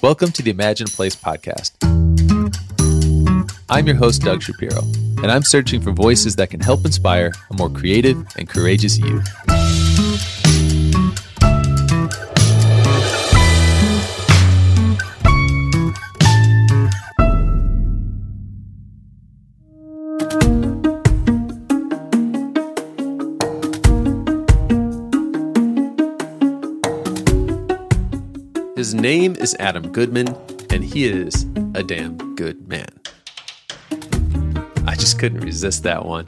Welcome to the Imagine Place podcast. I'm your host, Doug Shapiro, and I'm searching for voices that can help inspire a more creative and courageous youth. Is Adam Goodman, and he is a damn good man. I just couldn't resist that one.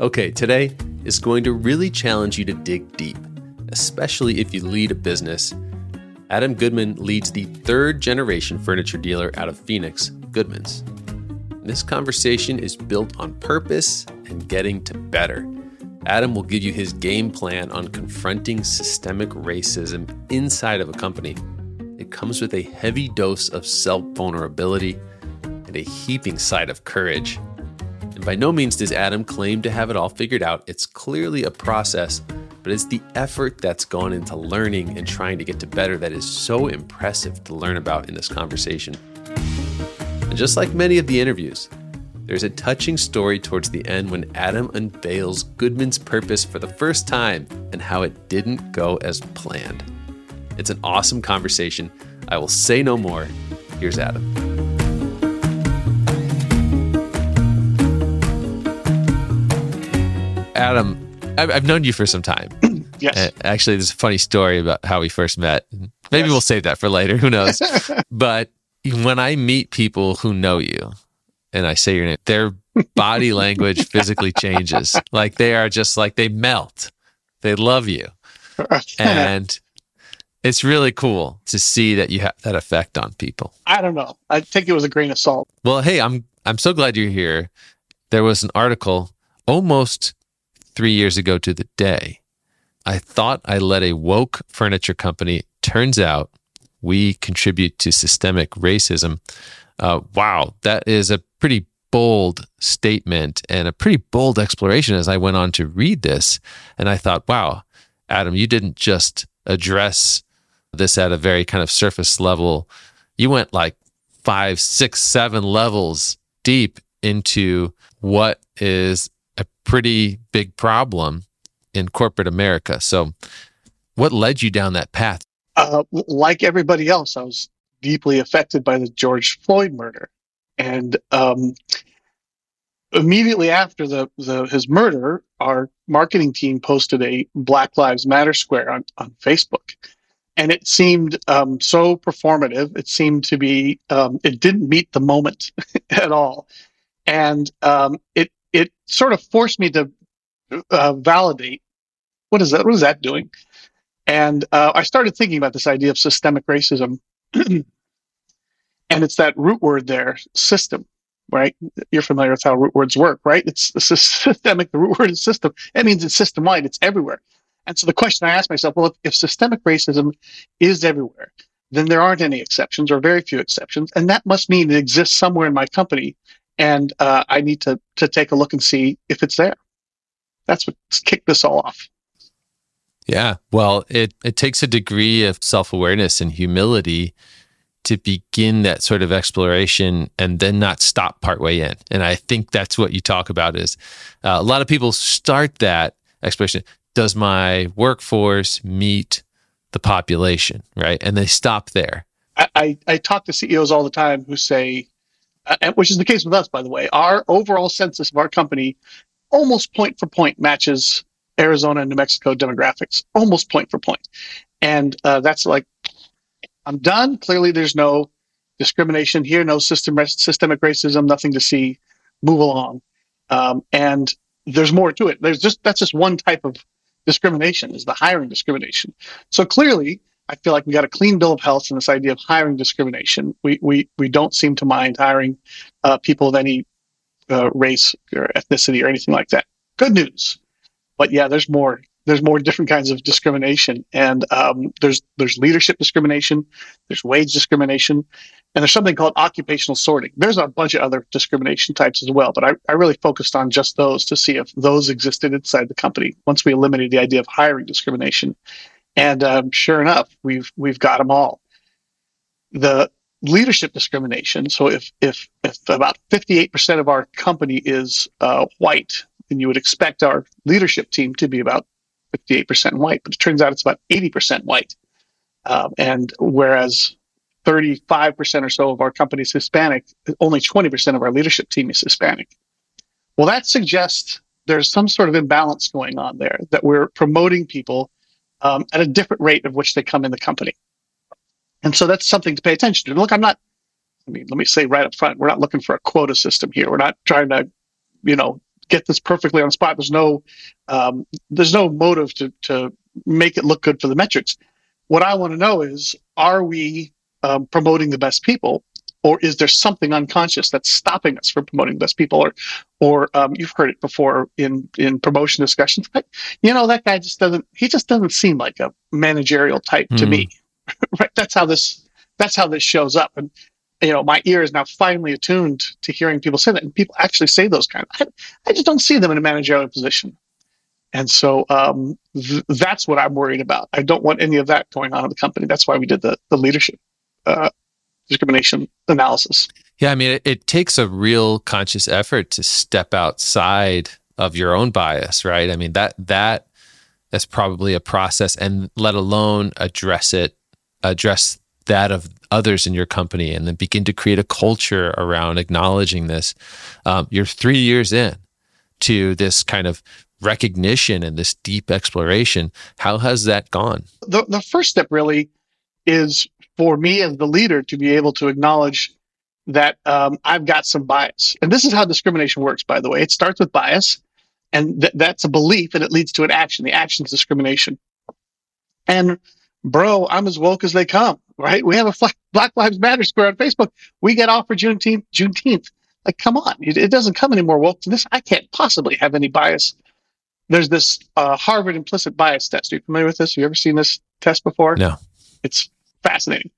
Okay, today is going to really challenge you to dig deep, especially if you lead a business. Adam Goodman leads the third generation furniture dealer out of Phoenix, Goodman's. This conversation is built on purpose and getting to better. Adam will give you his game plan on confronting systemic racism inside of a company it comes with a heavy dose of self vulnerability and a heaping side of courage. And by no means does Adam claim to have it all figured out. It's clearly a process, but it's the effort that's gone into learning and trying to get to better that is so impressive to learn about in this conversation. And just like many of the interviews, there's a touching story towards the end when Adam unveils Goodman's purpose for the first time and how it didn't go as planned. It's an awesome conversation. I will say no more. Here's Adam. Adam, I've known you for some time. yes. Actually, there's a funny story about how we first met. Maybe yes. we'll save that for later. Who knows? but when I meet people who know you and I say your name, their body language physically changes. Like they are just like they melt. They love you. And it's really cool to see that you have that effect on people. I don't know. I think it was a grain of salt. Well, hey, I'm I'm so glad you're here. There was an article almost 3 years ago to the day. I thought I led a woke furniture company. Turns out we contribute to systemic racism. Uh, wow, that is a pretty bold statement and a pretty bold exploration as I went on to read this. And I thought, wow, Adam, you didn't just address this at a very kind of surface level. You went like five, six, seven levels deep into what is a pretty big problem in corporate America. So, what led you down that path? Uh, like everybody else, I was deeply affected by the George Floyd murder. And um, immediately after the, the, his murder, our marketing team posted a Black Lives Matter square on, on Facebook and it seemed um, so performative. It seemed to be um, it didn't meet the moment at all, and um, it it sort of forced me to uh, validate what is that? What is that doing? And uh, I started thinking about this idea of systemic racism, and it's that root word there, system. Right, you're familiar with how root words work, right? It's, it's systemic. The root word is system. That means it's system wide. It's everywhere. And so the question I ask myself, well, if, if systemic racism is everywhere, then there aren't any exceptions or very few exceptions. And that must mean it exists somewhere in my company. And uh, I need to, to take a look and see if it's there. That's what kicked this all off. Yeah. Well, it, it takes a degree of self awareness and humility to begin that sort of exploration and then not stop partway in. And I think that's what you talk about is uh, a lot of people start that exploration does my workforce meet the population, right? And they stop there. I, I, I talk to CEOs all the time who say, uh, which is the case with us, by the way, our overall census of our company almost point for point matches Arizona and New Mexico demographics, almost point for point. And uh, that's like, I'm done. Clearly, there's no discrimination here, no system, systemic racism, nothing to see. Move along. Um, and there's more to it. There's just that's just one type of discrimination is the hiring discrimination. So clearly, I feel like we got a clean bill of health in this idea of hiring discrimination. We we we don't seem to mind hiring uh, people of any uh, race or ethnicity or anything like that. Good news, but yeah, there's more. There's more different kinds of discrimination, and um, there's there's leadership discrimination, there's wage discrimination, and there's something called occupational sorting. There's a bunch of other discrimination types as well, but I, I really focused on just those to see if those existed inside the company once we eliminated the idea of hiring discrimination. And um, sure enough, we've we've got them all. The leadership discrimination. So if if if about 58% of our company is uh, white, then you would expect our leadership team to be about 58% white. But it turns out it's about 80% white. Um, and whereas 35% or so of our company is Hispanic, only 20% of our leadership team is Hispanic. Well, that suggests there's some sort of imbalance going on there, that we're promoting people um, at a different rate of which they come in the company. And so that's something to pay attention to. Look, I'm not, I mean, let me say right up front, we're not looking for a quota system here. We're not trying to, you know, get this perfectly on the spot. There's no, um, there's no motive to, to make it look good for the metrics. What I want to know is, are we um, promoting the best people, or is there something unconscious that's stopping us from promoting the best people? Or, or um, you've heard it before in in promotion discussions. But, you know, that guy just doesn't. He just doesn't seem like a managerial type mm. to me. right? That's how this. That's how this shows up. And you know, my ear is now finally attuned to hearing people say that, and people actually say those kind. Of, I, I just don't see them in a managerial position. And so um, th- that's what I'm worried about. I don't want any of that going on in the company. That's why we did the, the leadership uh, discrimination analysis. Yeah, I mean, it, it, takes a real conscious effort to step outside of your own bias, right? I mean that that that's probably a process, and let alone address it, address that of others in your company, and then begin to create a culture around acknowledging this. Um, you're three years in to this kind of recognition and this deep exploration. How has that gone? The, the first step really is for me as the leader to be able to acknowledge that um, I've got some bias. And this is how discrimination works, by the way. It starts with bias, and th- that's a belief, and it leads to an action. The action is discrimination. And bro, I'm as woke as they come, right? We have a Black Lives Matter square on Facebook. We get off for Juneteenth. Juneteenth. Like, come on, it, it doesn't come any more woke than this. I can't possibly have any bias. There's this uh, Harvard implicit bias test. Are you familiar with this? Have you ever seen this test before? No. It's fascinating.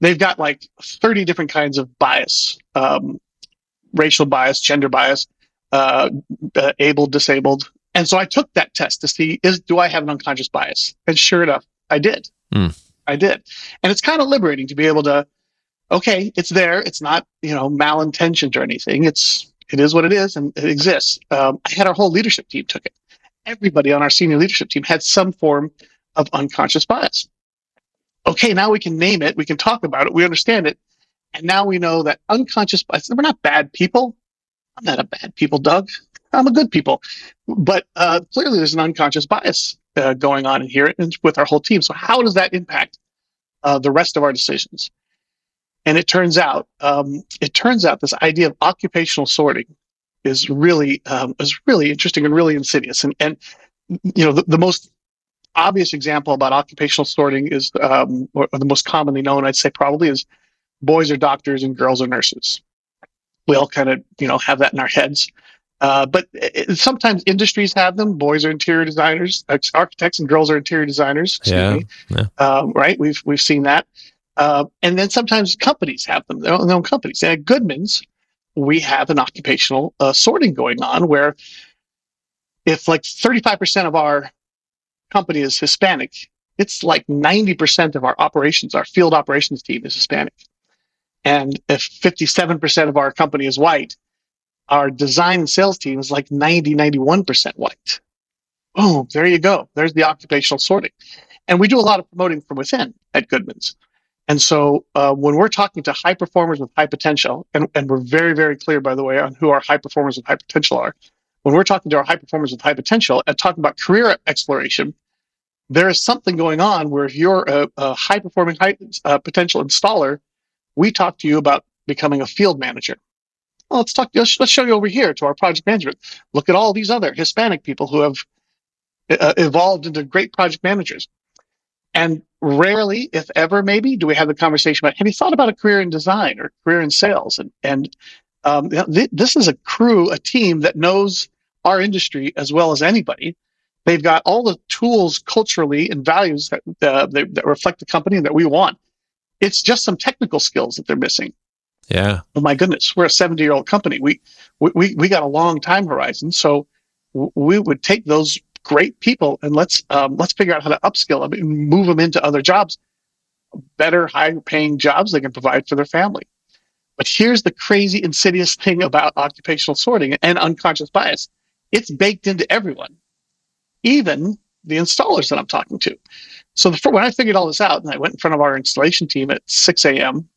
They've got like 30 different kinds of bias, um, racial bias, gender bias, uh, uh, able, disabled. And so I took that test to see is do I have an unconscious bias? And sure enough, I did. Mm. I did. And it's kind of liberating to be able to, okay, it's there. It's not, you know, malintentioned or anything. It's, it is what it is and it exists. Um, I had our whole leadership team took it. Everybody on our senior leadership team had some form of unconscious bias okay, now we can name it, we can talk about it, we understand it. And now we know that unconscious bias, we're not bad people. I'm not a bad people, Doug. I'm a good people. But uh, clearly there's an unconscious bias uh, going on in here with our whole team. So how does that impact uh, the rest of our decisions? And it turns out, um, it turns out this idea of occupational sorting is really um, is really interesting and really insidious. And and you know the, the most obvious example about occupational sorting is, um, or the most commonly known, I'd say probably is boys are doctors and girls are nurses. We all kind of, you know, have that in our heads. Uh, but it, sometimes industries have them. Boys are interior designers, architects, and girls are interior designers. Yeah, yeah. Um, right. We've we've seen that. Uh, and then sometimes companies have them. Their own, their own companies. And at Goodman's, we have an occupational uh, sorting going on where if like 35% of our company is Hispanic, it's like 90% of our operations, our field operations team is Hispanic. And if 57% of our company is white, our design and sales team is like 90, 91% white. Boom, there you go. There's the occupational sorting. And we do a lot of promoting from within at Goodman's. And so uh, when we're talking to high performers with high potential, and, and we're very, very clear, by the way, on who our high performers with high potential are, when we're talking to our high performers with high potential and talking about career exploration, there is something going on where if you're a, a high performing, high uh, potential installer, we talk to you about becoming a field manager. Well, let's talk. Let's, let's show you over here to our project management. Look at all these other Hispanic people who have uh, evolved into great project managers. And rarely, if ever, maybe, do we have the conversation about have you thought about a career in design or career in sales? And and um, th- this is a crew, a team that knows our industry as well as anybody. They've got all the tools culturally and values that, uh, that, that reflect the company that we want. It's just some technical skills that they're missing. Yeah. Oh my goodness, we're a 70 year old company. We, we, we got a long time horizon. So we would take those great people and let's, um, let's figure out how to upskill them and move them into other jobs. better, higher paying jobs they can provide for their family. But here's the crazy, insidious thing about occupational sorting and unconscious bias it's baked into everyone, even the installers that I'm talking to. So the, when I figured all this out and I went in front of our installation team at 6 a.m.,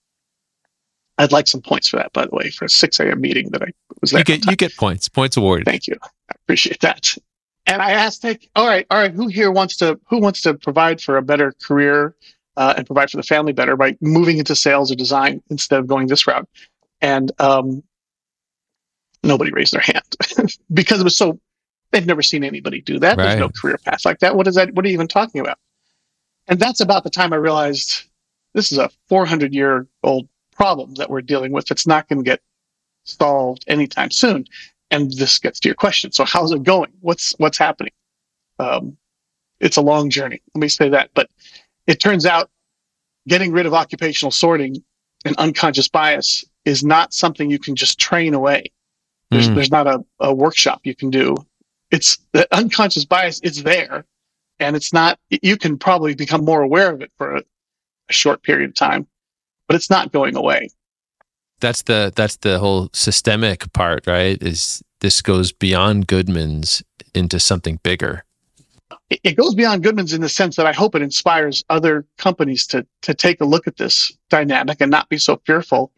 I'd like some points for that, by the way, for a 6 a.m. meeting that I was there. You get, you get points, points awarded. Thank you. I appreciate that. And I asked, like, all right, all right, who here wants to who wants to provide for a better career uh, and provide for the family better by moving into sales or design instead of going this route? And um, nobody raised their hand because it was so they've never seen anybody do that. Right. There's no career path like that. What is that? What are you even talking about? And that's about the time I realized this is a 400 year old problem that we're dealing with. It's not going to get solved anytime soon. And this gets to your question. So how's it going? What's what's happening? Um, it's a long journey. Let me say that. But it turns out getting rid of occupational sorting and unconscious bias is not something you can just train away. There's, mm. there's not a, a workshop you can do. It's the unconscious bias. It's there, and it's not. You can probably become more aware of it for a, a short period of time, but it's not going away that's the that's the whole systemic part, right? Is this goes beyond Goodman's into something bigger? It goes beyond Goodman's in the sense that I hope it inspires other companies to to take a look at this dynamic and not be so fearful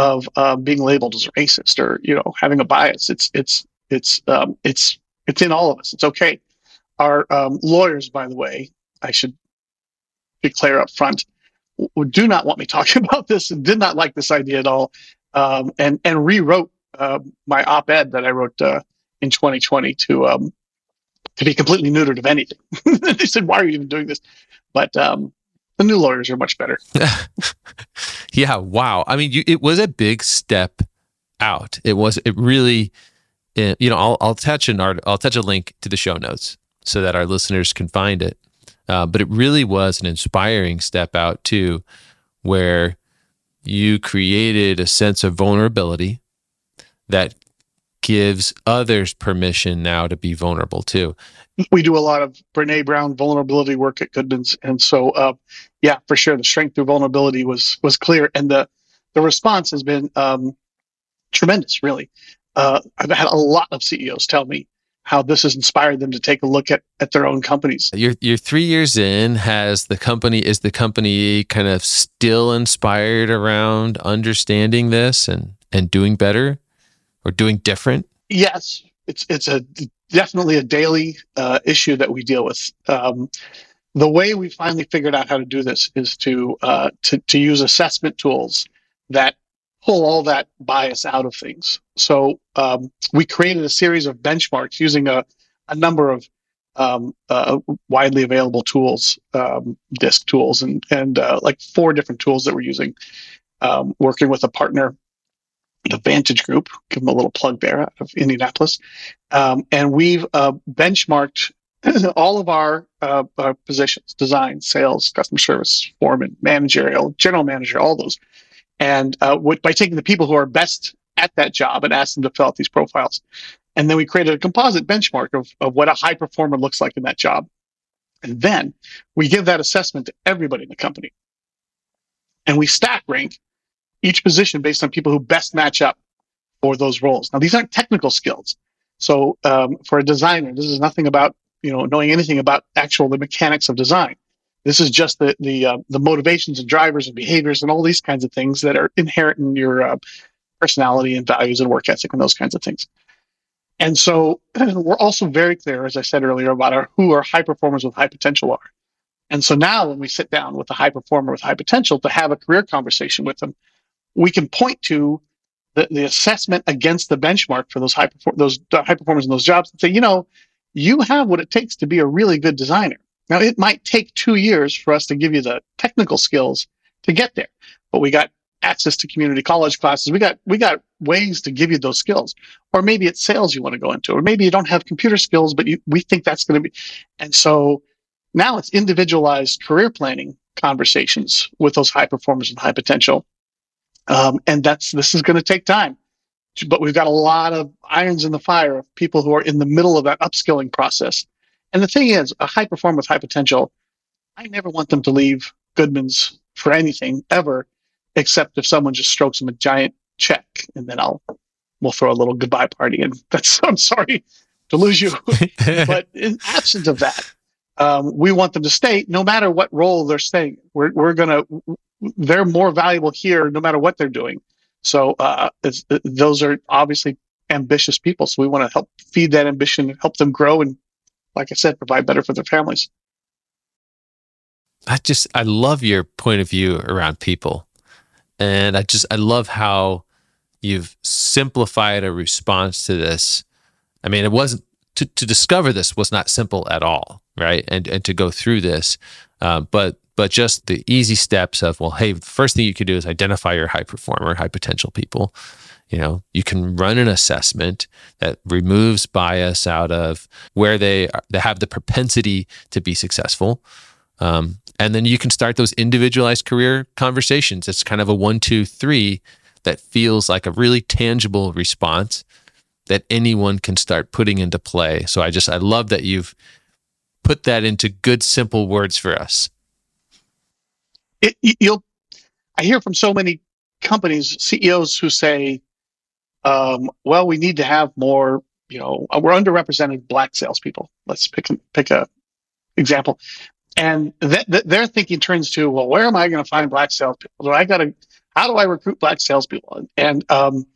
of uh, being labeled as racist or you know having a bias. It's it's it's um, it's it's in all of us. It's okay. Our um, lawyers, by the way, I should declare up front, do not want me talking about this and did not like this idea at all, um, and and rewrote uh, my op-ed that I wrote uh, in 2020 to um, to be completely neutered of anything. they said, "Why are you even doing this?" But um, the new lawyers are much better. yeah, wow. I mean, you, it was a big step out. It was. It really. It, you know, I'll I'll attach an art. I'll attach a link to the show notes so that our listeners can find it. Uh, but it really was an inspiring step out too, where you created a sense of vulnerability that gives others permission now to be vulnerable too. We do a lot of Brene Brown vulnerability work at Goodman's, and so uh, yeah, for sure, the strength through vulnerability was was clear, and the the response has been um, tremendous. Really, uh, I've had a lot of CEOs tell me how this has inspired them to take a look at, at their own companies. You're, you're three years in. Has the company, is the company kind of still inspired around understanding this and, and doing better or doing different? Yes, it's, it's a definitely a daily uh, issue that we deal with. Um, the way we finally figured out how to do this is to, uh, to, to use assessment tools that pull all that bias out of things. So um, we created a series of benchmarks using a, a number of um, uh, widely available tools, um, DISC tools, and and uh, like four different tools that we're using. Um, working with a partner, the Vantage Group, give them a little plug there out of Indianapolis, um, and we've uh, benchmarked all of our, uh, our positions: design, sales, customer service, foreman, managerial, general manager, all those and uh, by taking the people who are best at that job and ask them to fill out these profiles. And then we created a composite benchmark of, of what a high performer looks like in that job. And then we give that assessment to everybody in the company. And we stack rank each position based on people who best match up for those roles. Now, these aren't technical skills. So um, for a designer, this is nothing about you know knowing anything about actual the mechanics of design. This is just the the uh, the motivations and drivers and behaviors and all these kinds of things that are inherent in your uh, personality and values and work ethic and those kinds of things. And so we're also very clear, as I said earlier, about our, who our high performers with high potential are. And so now when we sit down with a high performer with high potential to have a career conversation with them, we can point to the, the assessment against the benchmark for those high perform- those high performers in those jobs and say, you know, you have what it takes to be a really good designer. Now, it might take two years for us to give you the technical skills to get there, but we got access to community college classes. We got we got ways to give you those skills. Or maybe it's sales you want to go into, or maybe you don't have computer skills, but you, we think that's going to be. And so now it's individualized career planning conversations with those high performers and high potential. Um, and that's this is going to take time, but we've got a lot of irons in the fire of people who are in the middle of that upskilling process and the thing is, a high performer with high potential, I never want them to leave Goodman's for anything ever, except if someone just strokes them a giant check, and then I'll we'll throw a little goodbye party. And that's I'm sorry to lose you, but in absence of that, um, we want them to stay no matter what role they're staying. We're we're gonna they're more valuable here no matter what they're doing. So uh, those are obviously ambitious people. So we want to help feed that ambition, help them grow, and like I said, provide better for their families. I just I love your point of view around people, and I just I love how you've simplified a response to this. I mean, it wasn't to, to discover this was not simple at all, right? And and to go through this, uh, but but just the easy steps of well, hey, the first thing you could do is identify your high performer, high potential people. You know, you can run an assessment that removes bias out of where they are, they have the propensity to be successful. Um, and then you can start those individualized career conversations. It's kind of a one, two, three that feels like a really tangible response that anyone can start putting into play. So I just, I love that you've put that into good, simple words for us. It, you'll, I hear from so many companies, CEOs who say, um, well, we need to have more, you know, we're underrepresented black salespeople. Let's pick, pick a example. And th- th- their thinking turns to, well, where am I going to find black salespeople? Do I got to how do I recruit black salespeople? And um,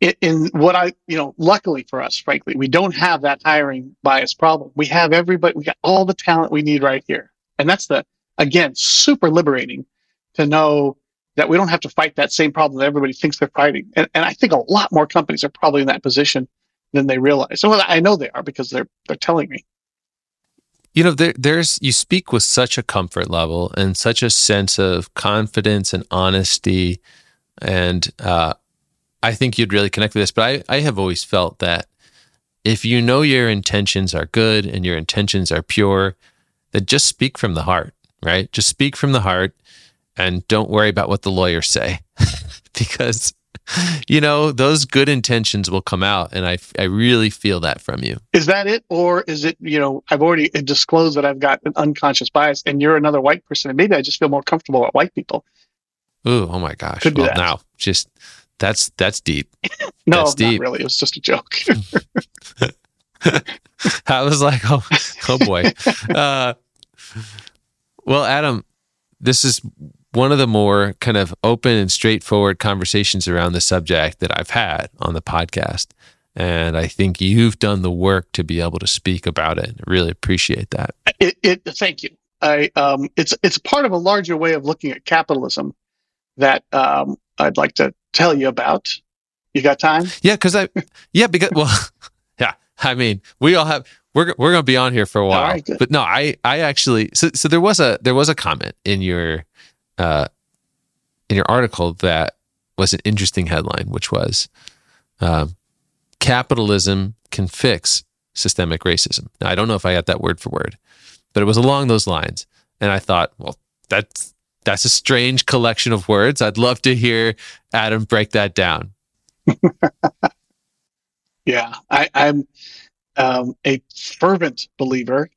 in what I, you know, luckily for us, frankly, we don't have that hiring bias problem. We have everybody, we got all the talent we need right here. And that's the, again, super liberating to know that we don't have to fight that same problem that everybody thinks they're fighting. And, and I think a lot more companies are probably in that position than they realize. So I know they are because they're, they're telling me. You know, there, there's you speak with such a comfort level and such a sense of confidence and honesty, and uh, I think you'd really connect with this. But I, I have always felt that if you know your intentions are good and your intentions are pure, then just speak from the heart, right? Just speak from the heart, and don't worry about what the lawyers say, because you know, those good intentions will come out. And I, I really feel that from you. Is that it? Or is it, you know, I've already disclosed that I've got an unconscious bias and you're another white person. And maybe I just feel more comfortable with white people. Ooh, oh my gosh. Could well, that. now just that's, that's deep. no, that's deep. really. It was just a joke. I was like, oh, oh boy. Uh, well, Adam, this is one of the more kind of open and straightforward conversations around the subject that I've had on the podcast. And I think you've done the work to be able to speak about it. I really appreciate that. It, it, thank you. I, um, it's it's part of a larger way of looking at capitalism that um, I'd like to tell you about. You got time? Yeah, because I yeah because well yeah I mean we all have we're we're gonna be on here for a while, right, but no I I actually so so there was a there was a comment in your uh, in your article that was an interesting headline, which was uh, capitalism can fix systemic racism. Now, I don't know if I got that word for word, but it was along those lines. And I thought, well, that's that's a strange collection of words. I'd love to hear Adam break that down. yeah, I, I, am um, a fervent believer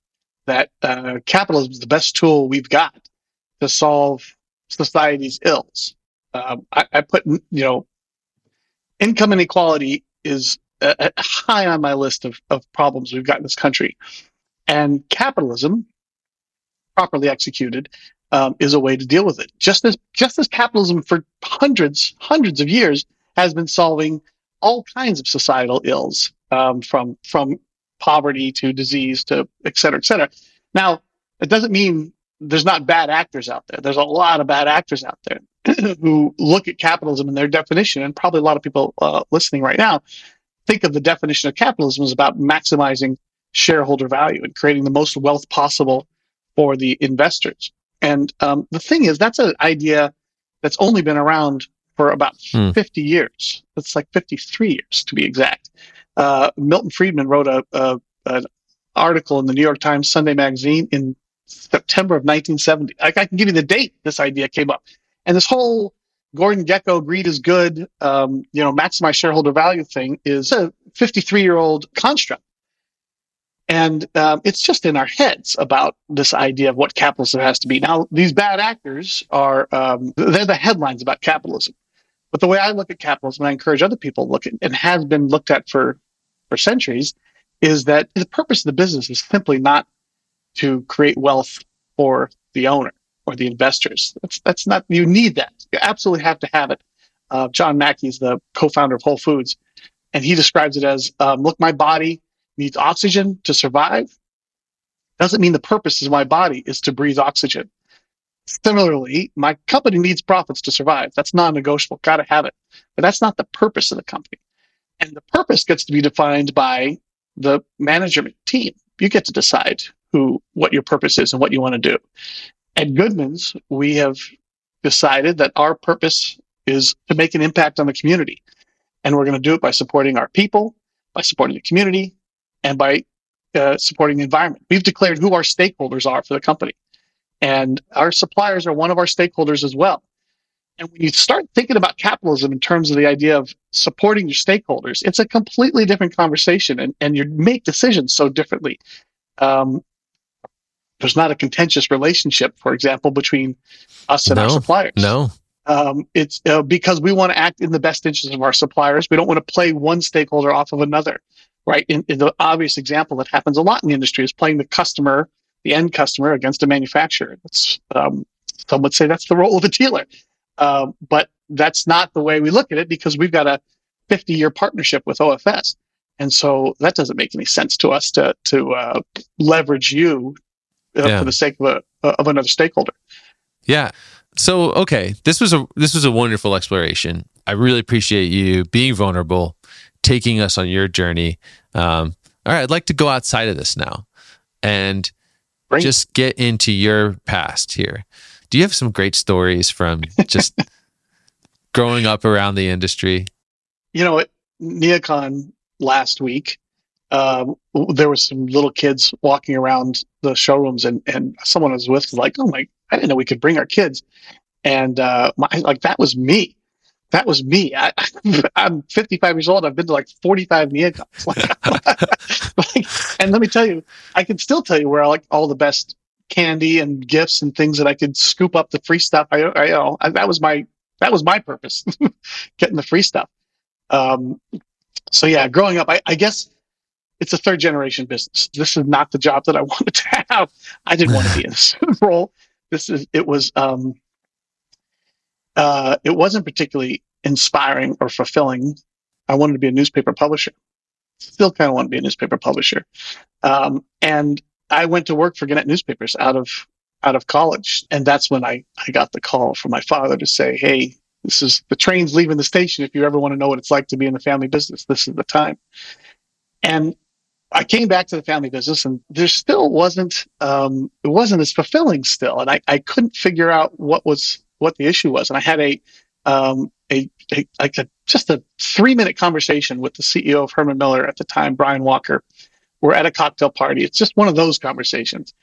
that uh, capitalism is the best tool we've got to solve society's ills. Um, I, I, put, you know, income inequality is a, a high on my list of, of problems we've got in this country. And capitalism, properly executed, um, is a way to deal with it. Just as just as capitalism for hundreds hundreds of years has been solving all kinds of societal ills, um, from from poverty to disease to et cetera, et cetera. Now, it doesn't mean there's not bad actors out there. There's a lot of bad actors out there who look at capitalism and their definition, and probably a lot of people uh, listening right now think of the definition of capitalism as about maximizing shareholder value and creating the most wealth possible for the investors. And um, the thing is, that's an idea that's only been around for about hmm. 50 years. It's like 53 years to be exact. Uh, Milton Friedman wrote a, a, an article in the New York Times Sunday magazine in September of 1970. I, I can give you the date this idea came up. And this whole Gordon Gekko greed is good, um, you know, maximize shareholder value thing is a 53 year old construct. And um, it's just in our heads about this idea of what capitalism has to be. Now, these bad actors are, um, they're the headlines about capitalism. But the way I look at capitalism, and I encourage other people to look at, and has been looked at for, for centuries, is that the purpose of the business is simply not to create wealth for the owner or the investors. That's, that's not, you need that. You absolutely have to have it. Uh, John Mackey is the co-founder of Whole Foods, and he describes it as, um, look, my body needs oxygen to survive. Doesn't mean the purpose of my body is to breathe oxygen. Similarly, my company needs profits to survive. That's non-negotiable. Got to have it. But that's not the purpose of the company. And the purpose gets to be defined by the management team. You get to decide who, what your purpose is and what you want to do. At Goodman's, we have decided that our purpose is to make an impact on the community. And we're going to do it by supporting our people, by supporting the community, and by uh, supporting the environment. We've declared who our stakeholders are for the company. And our suppliers are one of our stakeholders as well. And when you start thinking about capitalism in terms of the idea of supporting your stakeholders, it's a completely different conversation and, and you make decisions so differently. Um, there's not a contentious relationship, for example, between us and no, our suppliers. No. Um, it's uh, because we want to act in the best interest of our suppliers. We don't want to play one stakeholder off of another, right? In, in the obvious example that happens a lot in the industry is playing the customer, the end customer, against a manufacturer. That's um, some would say that's the role of a dealer, uh, but that's not the way we look at it because we've got a 50 year partnership with OFS. And so that doesn't make any sense to us to to uh, leverage you uh, Yeah. for the sake of a of another stakeholder. Yeah. So okay, this was a this was a wonderful exploration. I really appreciate you being vulnerable, taking us on your journey. Um, all right, I'd like to go outside of this now, and Great. just get into your past here. Do you have some great stories from just growing up around the industry? you know, at Neocon last week, um, there was some little kids walking around the showrooms, and and someone I was with was like, "Oh my, I didn't know we could bring our kids," and uh, my like that was me. That was me. I, I'm 55 years old. I've been to like 45 Neocons. Like, like, and let me tell you, I can still tell you where I like all the best candy and gifts and things that I could scoop up the free stuff. I, I you know, I, that was my that was my purpose, getting the free stuff. Um, so yeah, growing up, I, I guess it's a third generation business. This is not the job that I wanted to have. I didn't want to be in this role. This is it was um, uh, it wasn't particularly inspiring or fulfilling. I wanted to be a newspaper publisher. Still kind of want to be a newspaper publisher. Um, and I went to work for Gannett Newspapers out of out of college, and that's when I I got the call from my father to say, "Hey, this is the train's leaving the station. If you ever want to know what it's like to be in the family business, this is the time." And I came back to the family business, and there still wasn't um, it wasn't as fulfilling still, and I, I couldn't figure out what was what the issue was. And I had a um, a, a like a just a three minute conversation with the CEO of Herman Miller at the time, Brian Walker. We're at a cocktail party. It's just one of those conversations,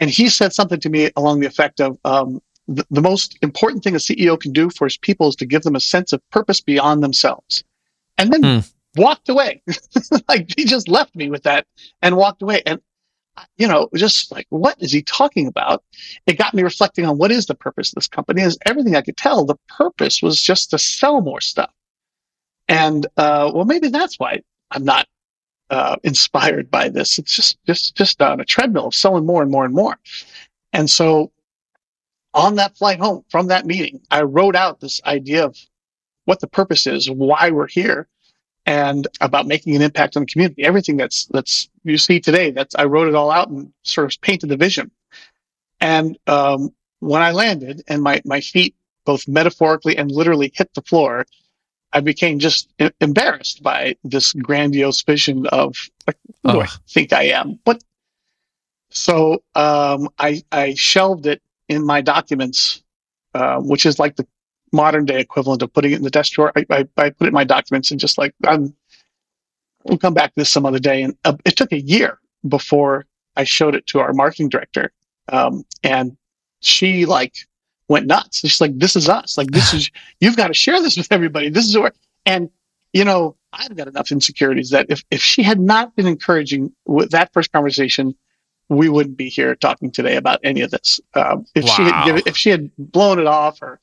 and he said something to me along the effect of. Um, the, the most important thing a CEO can do for his people is to give them a sense of purpose beyond themselves. And then Hmm. walked away. like he just left me with that and walked away. And you know, just like what is he talking about? It got me reflecting on what is the purpose of this company. Is everything I could tell, the purpose was just to sell more stuff. And uh, well, maybe that's why I'm not uh, inspired by this. It's just just just on a treadmill of selling more and more and more. And so, on that flight home from that meeting, I wrote out this idea of what the purpose is, why we're here, and about making an impact on the community. Everything that's that's you see today, that's I wrote it all out and sort of painted the vision. And um, when I landed and my my feet both metaphorically and literally hit the floor, I became just embarrassed by this grandiose vision of like, who do I Oh. think I am? What? So um, I I shelved it in my documents, uh, which is like the modern day equivalent of putting it in the desk drawer. I, I, I put it in my documents and just like I'm, we'll come back to this some other day. And uh, it took a year before I showed it to our marketing director, um, and she like went nuts. She's like, "This is us. Like this is you've got to share this with everybody. This is where." And you know, I've got enough insecurities that if, if she had not been encouraging with that first conversation, we wouldn't be here talking today about any of this. Um, if wow. she had given, if she had blown it off or,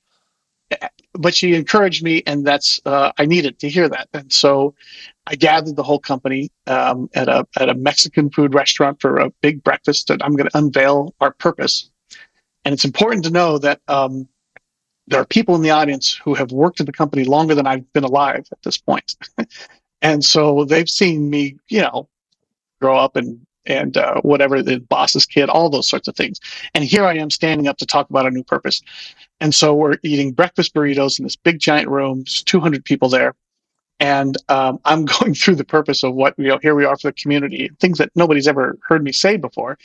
but she encouraged me and that's, uh, I needed to hear that. And so I gathered the whole company, um, at a, at a Mexican food restaurant for a big breakfast that I'm going to unveil our purpose. And it's important to know that, um, there are people in the audience who have worked at the company longer than I've been alive at this point. and so they've seen me, you know, grow up and and uh, whatever the boss's kid, all those sorts of things. And here I am standing up to talk about a new purpose. And so we're eating breakfast burritos in this big giant room. There's 200 people there. And um, I'm going through the purpose of what, you know, here we are for the community, things that nobody's ever heard me say before.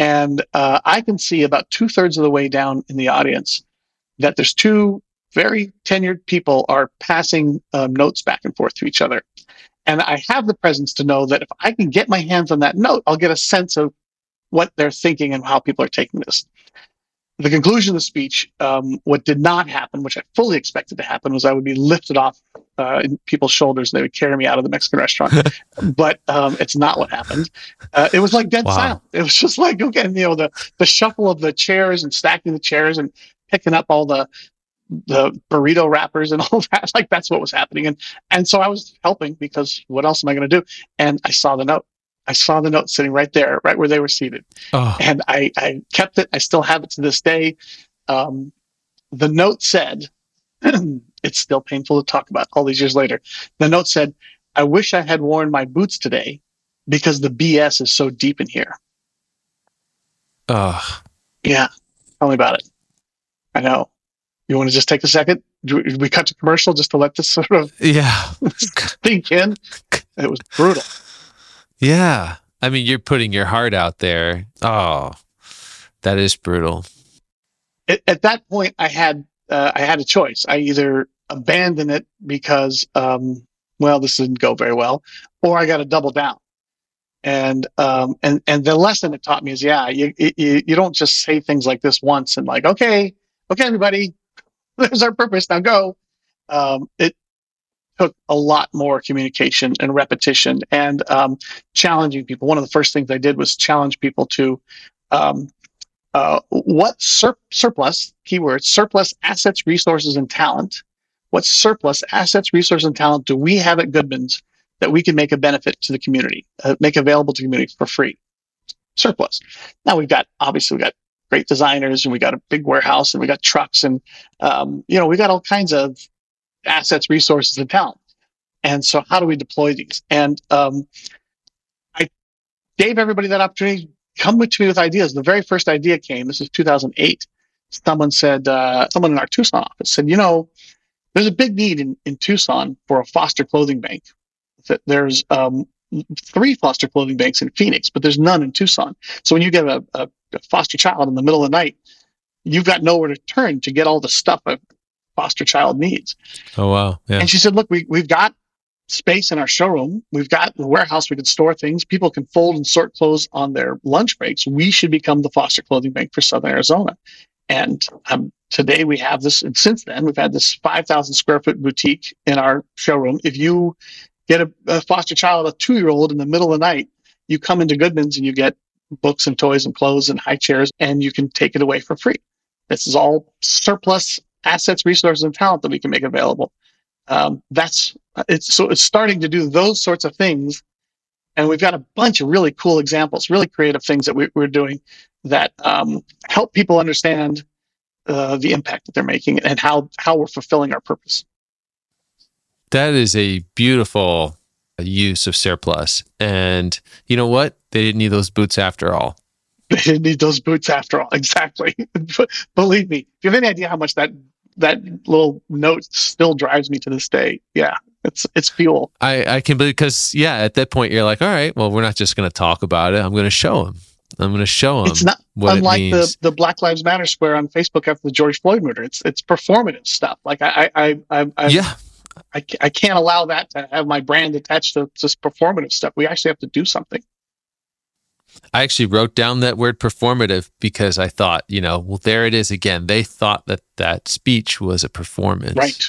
And uh, I can see about two thirds of the way down in the audience that there's two very tenured people are passing um, notes back and forth to each other. And I have the presence to know that if I can get my hands on that note, I'll get a sense of what they're thinking and how people are taking this. The conclusion of the speech, um, what did not happen, which I fully expected to happen, was I would be lifted off uh, in people's shoulders and they would carry me out of the Mexican restaurant. but um, it's not what happened. Uh, it was like dead wow. silent. It was just like, okay, you know, the, the shuffle of the chairs and stacking the chairs and picking up all the the burrito wrappers and all that. Like that's what was happening. And and so I was helping because what else am I going to do? And I saw the note. I saw the note sitting right there, right where they were seated. Oh. And I, I kept it. I still have it to this day. Um, the note said, it's still painful to talk about all these years later. The note said, I wish I had worn my boots today because the BS is so deep in here. Ugh. Yeah. Tell me about it. I know. You want to just take a second? Do we cut to commercial just to let this sort of yeah sink in? It was brutal. Yeah, I mean, you're putting your heart out there. Oh, that is brutal. At, at that point, I had uh, I had a choice. I either abandon it because, um, well, this didn't go very well, or I got to double down. And um, and and the lesson it taught me is, yeah, you, you you don't just say things like this once and like, okay, okay, everybody, there's our purpose. Now go. Um, it took a lot more communication and repetition and um, challenging people. One of the first things I did was challenge people to um, uh, what sur- surplus, keyword, surplus assets, resources, and talent. What surplus assets, resources, and talent do we have at Goodman's that we can make a benefit to the community, uh, make available to community for free? Surplus. Now we've got, obviously, we've got great designers and we got a big warehouse and we got trucks and um, you know we got all kinds of assets resources and talent. And so how do we deploy these? And um, i gave everybody that opportunity to come with me with ideas. The very first idea came this is 2008 someone said uh, someone in our tucson office said you know there's a big need in, in tucson for a foster clothing bank. There's um, three foster clothing banks in Phoenix, but there's none in Tucson. So when you get a, a, foster child in the middle of the night, you've got nowhere to turn to get all the stuff a foster child needs. Oh wow! Yeah. And she said, "Look, we we've got space in our showroom. We've got the warehouse. We can store things. People can fold and sort clothes on their lunch breaks. We should become the foster clothing bank for Southern Arizona." And um, today we have this, and since then we've had this 5,000 square foot boutique in our showroom. If you get a, a foster child, a two year old in the middle of the night, you come into Goodman's and you get books and toys and clothes and high chairs, and you can take it away for free. This is all surplus assets, resources, and talent that we can make available. Um, that's it's so it's starting to do those sorts of things, and we've got a bunch of really cool examples, really creative things that we, are doing that um, help people understand uh, the impact that they're making and how how we're fulfilling our purpose. That is a beautiful use of surplus. And you know what? They didn't need those boots after all. They didn't need those boots after all. Exactly. Believe me, if you have any idea how much that that little note still drives me to this day, yeah, it's it's fuel. I I can because yeah, at that point you're like, all right, well, we're not just going to talk about it. I'm going to show them. I'm going to show them. It's not unlike it the the Black Lives Matter square on Facebook after the George Floyd murder. It's it's performative stuff. Like I I I, I yeah I, I can't allow that to have my brand attached to just performative stuff. We actually have to do something. I actually wrote down that word performative because I thought, you know, well, there it is again. They thought that that speech was a performance. Right.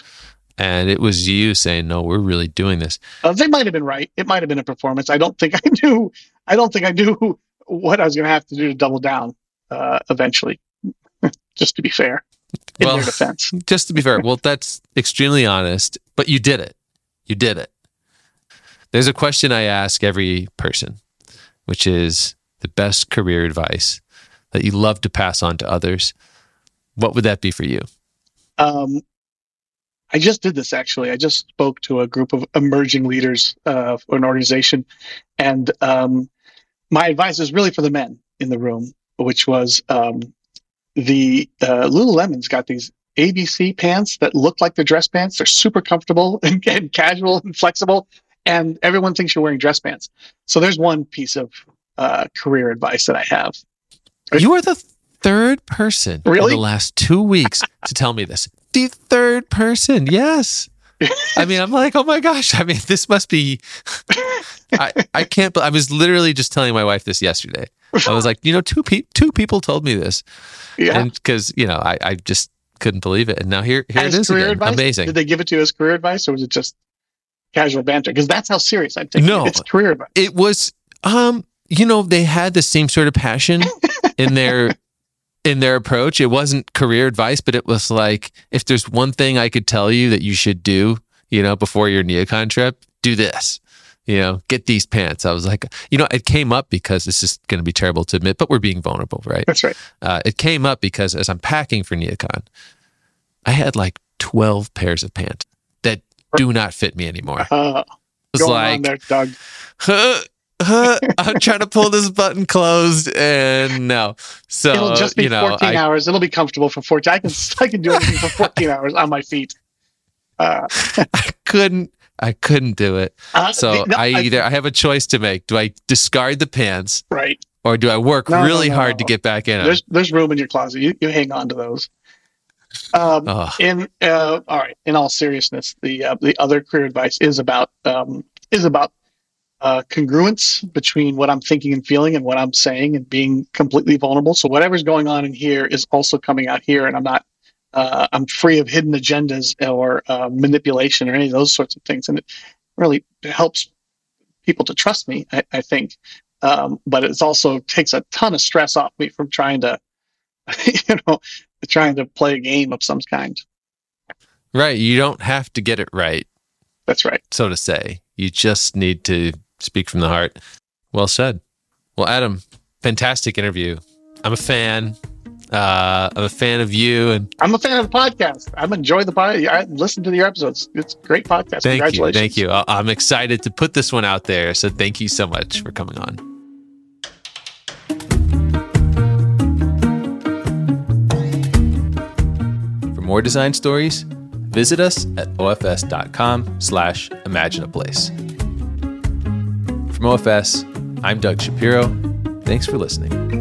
and it was you saying, "No, we're really doing this." Uh, they might have been right. It might have been a performance. I don't think I knew. I don't think I knew what I was going to have to do to double down uh, eventually. Just to be fair, in Well, their defense. Just to be fair, well, that's extremely honest, but you did it. You did it. There's a question I ask every person, which is the best career advice that you love to pass on to others. What would that be for you? Um, I just did this actually. I just spoke to a group of emerging leaders uh, for an organization, and um, my advice is really for the men in the room, which was um, the uh, Lululemon's got these ABC pants that look like they're dress pants. They're super comfortable and, and casual and flexible, and everyone thinks you're wearing dress pants. So there's one piece of uh, career advice that I have. You are the third person in the last two weeks to tell me this. The third person, yes. I mean, I'm like, oh my gosh. I mean, this must be. I, I can't. I was literally just telling my wife this yesterday. I was like, you know, two pe- two people told me this, Yeah. and because you know, I, I just couldn't believe it, and now here here As it is again. advice? Amazing. Did they give it to you as career advice, or was it just casual banter? Because that's how serious I take No. it. It's career advice. it was um you know they had the same sort of passion in their in their approach it wasn't career advice but it was like if there's one thing i could tell you that you should do you know before your NeoCon trip do this you know get these pants i was like you know it came up because this is going to be terrible to admit but we're being vulnerable right That's right. uh, it came up because as i'm packing for NeoCon i had like 12 pairs of pants do not fit me anymore Uh, it's like there, Doug. huh, huh, I'm trying to pull this button closed, and no. So It'll just be you know, 14 I, hours. It'll be comfortable for 14. I can I can do anything for 14 hours on my feet. Uh, I couldn't. I couldn't do it. uh, So the- no, I either I have a choice to make. Do I discard the pants, right. or do I work No, really no, hard to get back in? There's there's room in your closet. You you hang on to those. Um, Oh, in uh, all right. In all seriousness, the uh, the other career advice is about um, is about uh, congruence between what I'm thinking and feeling and what I'm saying and being completely vulnerable. So whatever's going on in here is also coming out here, and I'm not. Uh, I'm free of hidden agendas or uh, manipulation or any of those sorts of things, and it really helps people to trust me. I, I think, um, but it also takes a ton of stress off me from trying to, you know, trying to play a game of some kind. right. You don't have to get it right, That's right. so to say. You just need to speak from the heart. Well said. Well, Adam, fantastic interview. I'm a fan. Uh, I'm a fan of you, and I'm a fan of the podcast. I'm enjoying the podcast. I listen to your episodes. It's a great podcast. Thank you. Thank you. I'm excited to put this one out there. So thank you so much for coming on. More design stories, visit us at ofs.com slash imagine a place. From OFS, I'm Doug Shapiro. Thanks for listening.